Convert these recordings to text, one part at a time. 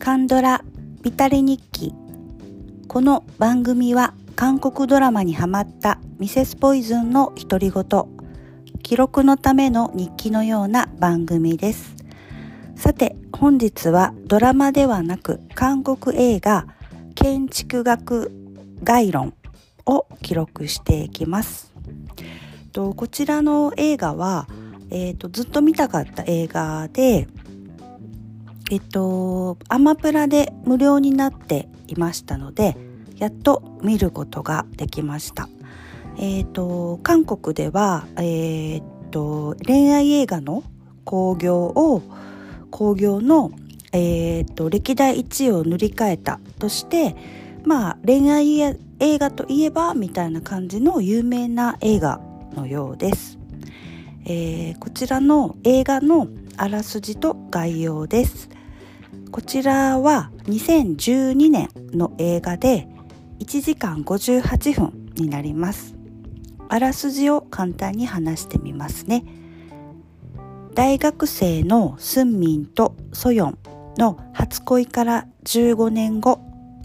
カンドラビタリ日記。この番組は韓国ドラマにハマったミセスポイズンの独り言。記録のための日記のような番組です。さて本日はドラマではなく韓国映画建築学概論を記録していきます。とこちらの映画は、えーと、ずっと見たかった映画でえっと、アマプラで無料になっていましたので、やっと見ることができました。えっと、韓国では、えっと、恋愛映画の興行を、興行の、えっと、歴代1位を塗り替えたとして、まあ、恋愛映画といえば、みたいな感じの有名な映画のようです。え、こちらの映画のあらすじと概要です。こちらは2012年の映画で1時間58分になります。あらすじを簡単に話してみますね。大学生のスンミンとソヨンの初恋から15年後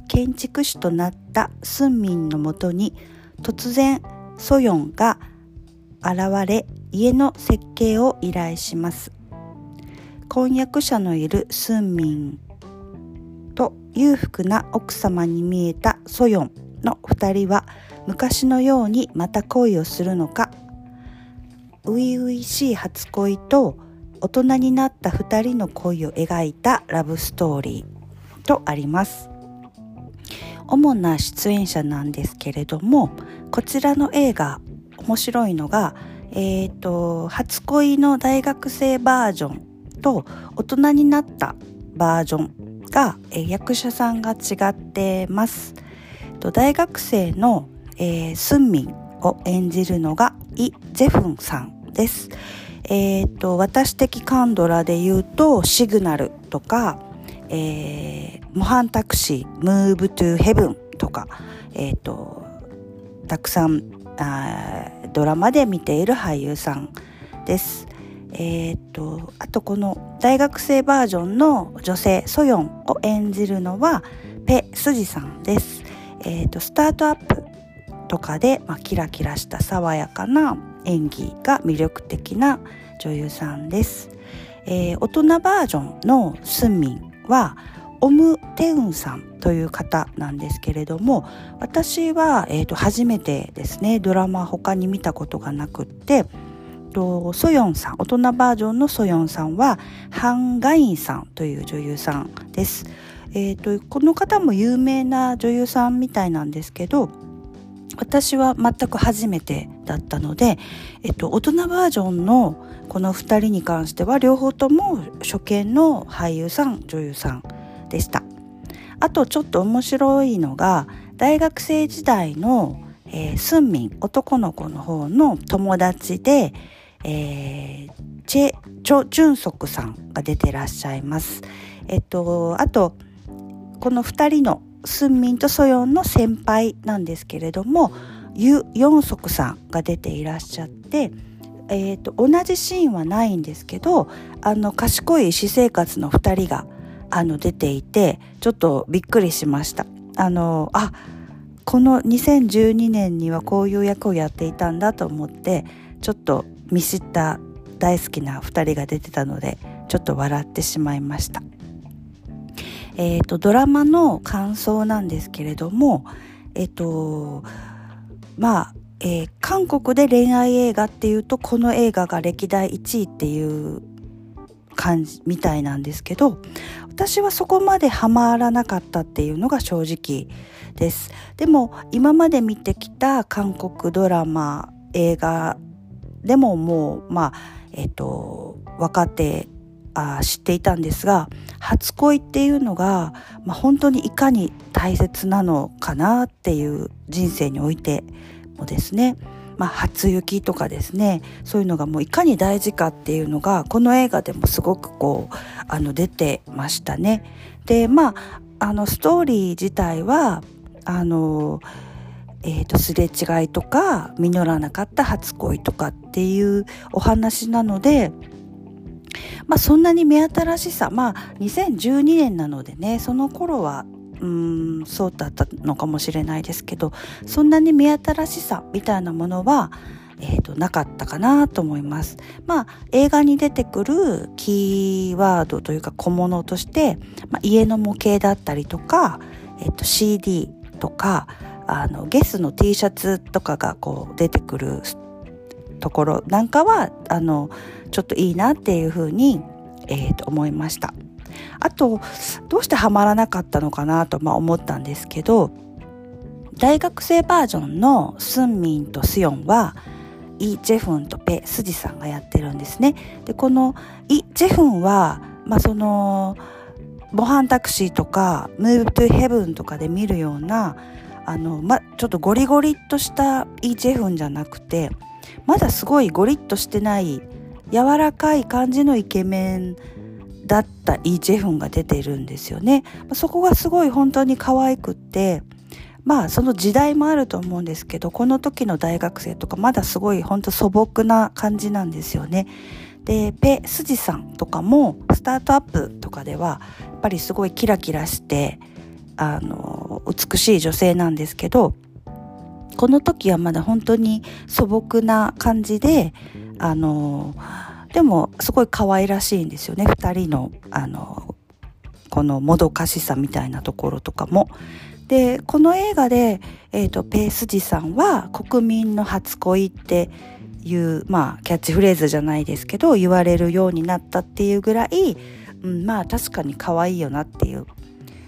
建築士となったスンミンのもとに突然ソヨンが現れ家の設計を依頼します。婚約者のいるスンミンと裕福な奥様に見えたソヨンの2人は昔のようにまた恋をするのか初々しい初恋と大人になった2人の恋を描いたラブストーリーとあります主な出演者なんですけれどもこちらの映画面白いのがえっ、ー、と初恋の大学生バージョンと大人になったバージョンが、え、役者さんが違ってます。と大学生の、えー、スンミンを演じるのがイ・ゼフンさんです。え、ー、と私的カンドラで言うとシグナルとか、えー、模範タクシー、ムーブトゥヘブンとか、えっ、とたくさんあドラマで見ている俳優さんです。えー、っとあとこの大学生バージョンの女性ソヨンを演じるのはペ・スジさんです。えー、っとスタートアップとかで、まあ、キラキラした爽やかな演技が魅力的な女優さんです。えー、大人バージョンのスンミンはオム・テウンさんという方なんですけれども私は、えーと初めてですねドラマ他に見たことがなくってと、ソヨンさん、大人バージョンのソヨンさんは、ハン・ガインさんという女優さんです。え、ー、と、この方も有名な女優さんみたいなんですけど、私は全く初めてだったので、えっと、大人バージョンのこの2人に関しては両方とも初見の俳優さん女優さんでしたあとちょっと面白いのが大学生時代の、えー、スンミン男の子の方の友達で、えー、チェ・チョ・ジュンソクさんが出てらっしゃいます。えっと、あと、この2人のスンミンとソヨンの先輩なんですけれども、ユ・ヨンソクさんが出ていらっしゃって、えーと、と同じシーンはないんですけどあの賢い私生活の2人があの出ていてちょっとびっくりしましたあのあこの2012年にはこういう役をやっていたんだと思ってちょっと見知った大好きな2人が出てたのでちょっと笑ってしまいました。えっ、ー、とドラマの感想なんですけれどもえっ、ー、とまあ、えー、韓国で恋愛映画っていうとこの映画が歴代1位っていう感じみたいなんですけど私はそこまでハマらなかったっていうのが正直ですでも今まで見てきた韓国ドラマ映画でももうまあえっ、と分かってあ知っていたんですが初恋っていうのが、まあ、本当にいかに大切なのかなっていう人生においてもですね、まあ、初雪とかですねそういうのがもういかに大事かっていうのがこの映画でもすごくこうあの出てましたね。でまああのストーリー自体はあのえーと、すれ違いとか実らなかった初恋とかっていうお話なのでまあそんなに目新しさまあ2012年なのでねその頃はうんそうだったのかもしれないですけどそんなに目新しさみたいなものはえーと、なかったかなと思います。まあ映画に出てくるキーワードというか小物として、まあ、家の模型だったりとか、えーと、CD とかあのゲスの T シャツとかがこう出てくるところなんかはあのちょっといいなっていうふうに、えー、と思いました。あとどうしてハマらなかったのかなと、まあ、思ったんですけど大学生バージョンのスンミンとスヨンはイ・ジェフンとペ・スジさんがやってるんですね。でこのイ・ジェフンは、まあ、その模範タクシーとかムーブ・トゥ・ヘブンとかで見るようなあの、ま、ちょっとゴリゴリっとしたイー・ジェフンじゃなくてまだすごいゴリッとしてない柔らかい感じのイケメンだったイー・ジェフンが出てるんですよね。そこがすごい本当に可愛くってまあその時代もあると思うんですけどこの時の大学生とかまだすごい本当素朴な感じなんですよね。でペ・スジさんとかもスタートアップとかではやっぱりすごいキラキラしてあの美しい女性なんですけどこの時はまだ本当に素朴な感じであのでもすごい可愛らしいんですよね2人のあのこのもどかしさみたいなところとかも。でこの映画で、えーと、ペースジさんは国民の初恋っていうまあキャッチフレーズじゃないですけど言われるようになったっていうぐらい、うん、まあ確かに可愛いよなっていう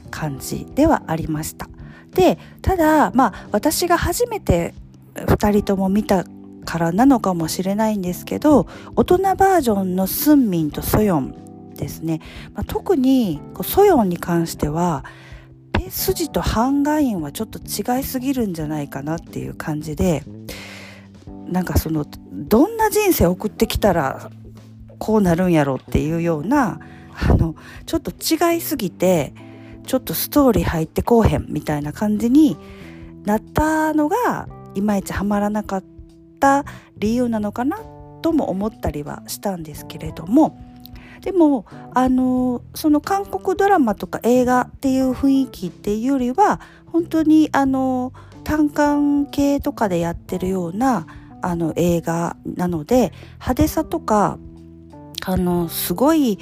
感じではありました。でただまあ私が初めて2人とも見たからなのかもしれないんですけど大人バージョンのスンミンとソヨンですね、まあ、特にソヨンに関してはペ筋と半眼印はちょっと違いすぎるんじゃないかなっていう感じでなんかそのどんな人生送ってきたらこうなるんやろっていうようなあのちょっと違いすぎてちょっとストーリー入ってこうへんみたいな感じになったのがいまいちハマらなかった理由なのかなとも思ったりはしたんですけれども。でもあのその韓国ドラマとか映画っていう雰囲気っていうよりは本当にあの単館系とかでやってるようなあの映画なので派手さとかあのすごい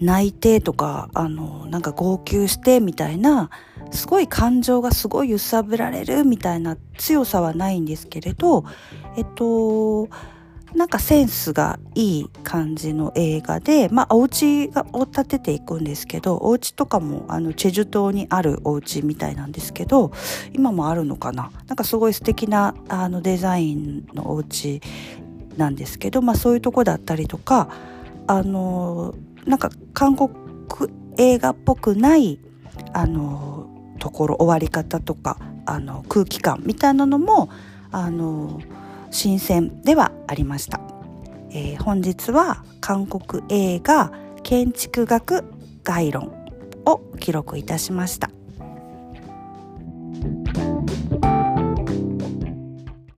泣いてとかあのなんか号泣してみたいなすごい感情がすごい揺さぶられるみたいな強さはないんですけれどえっとなんかセンスがいい感じの映画で、まあ、お家がを建てていくんですけどお家とかもあのチェジュ島にあるお家みたいなんですけど今もあるのかな。なんかすごい素敵なあのデザインのお家なんですけど、まあ、そういうとこだったりとかあのなんか韓国映画っぽくないあのところ終わり方とかあの空気感みたいなのもあの新鮮ではありました、えー、本日は韓国映画建築学概論を記録いたしました。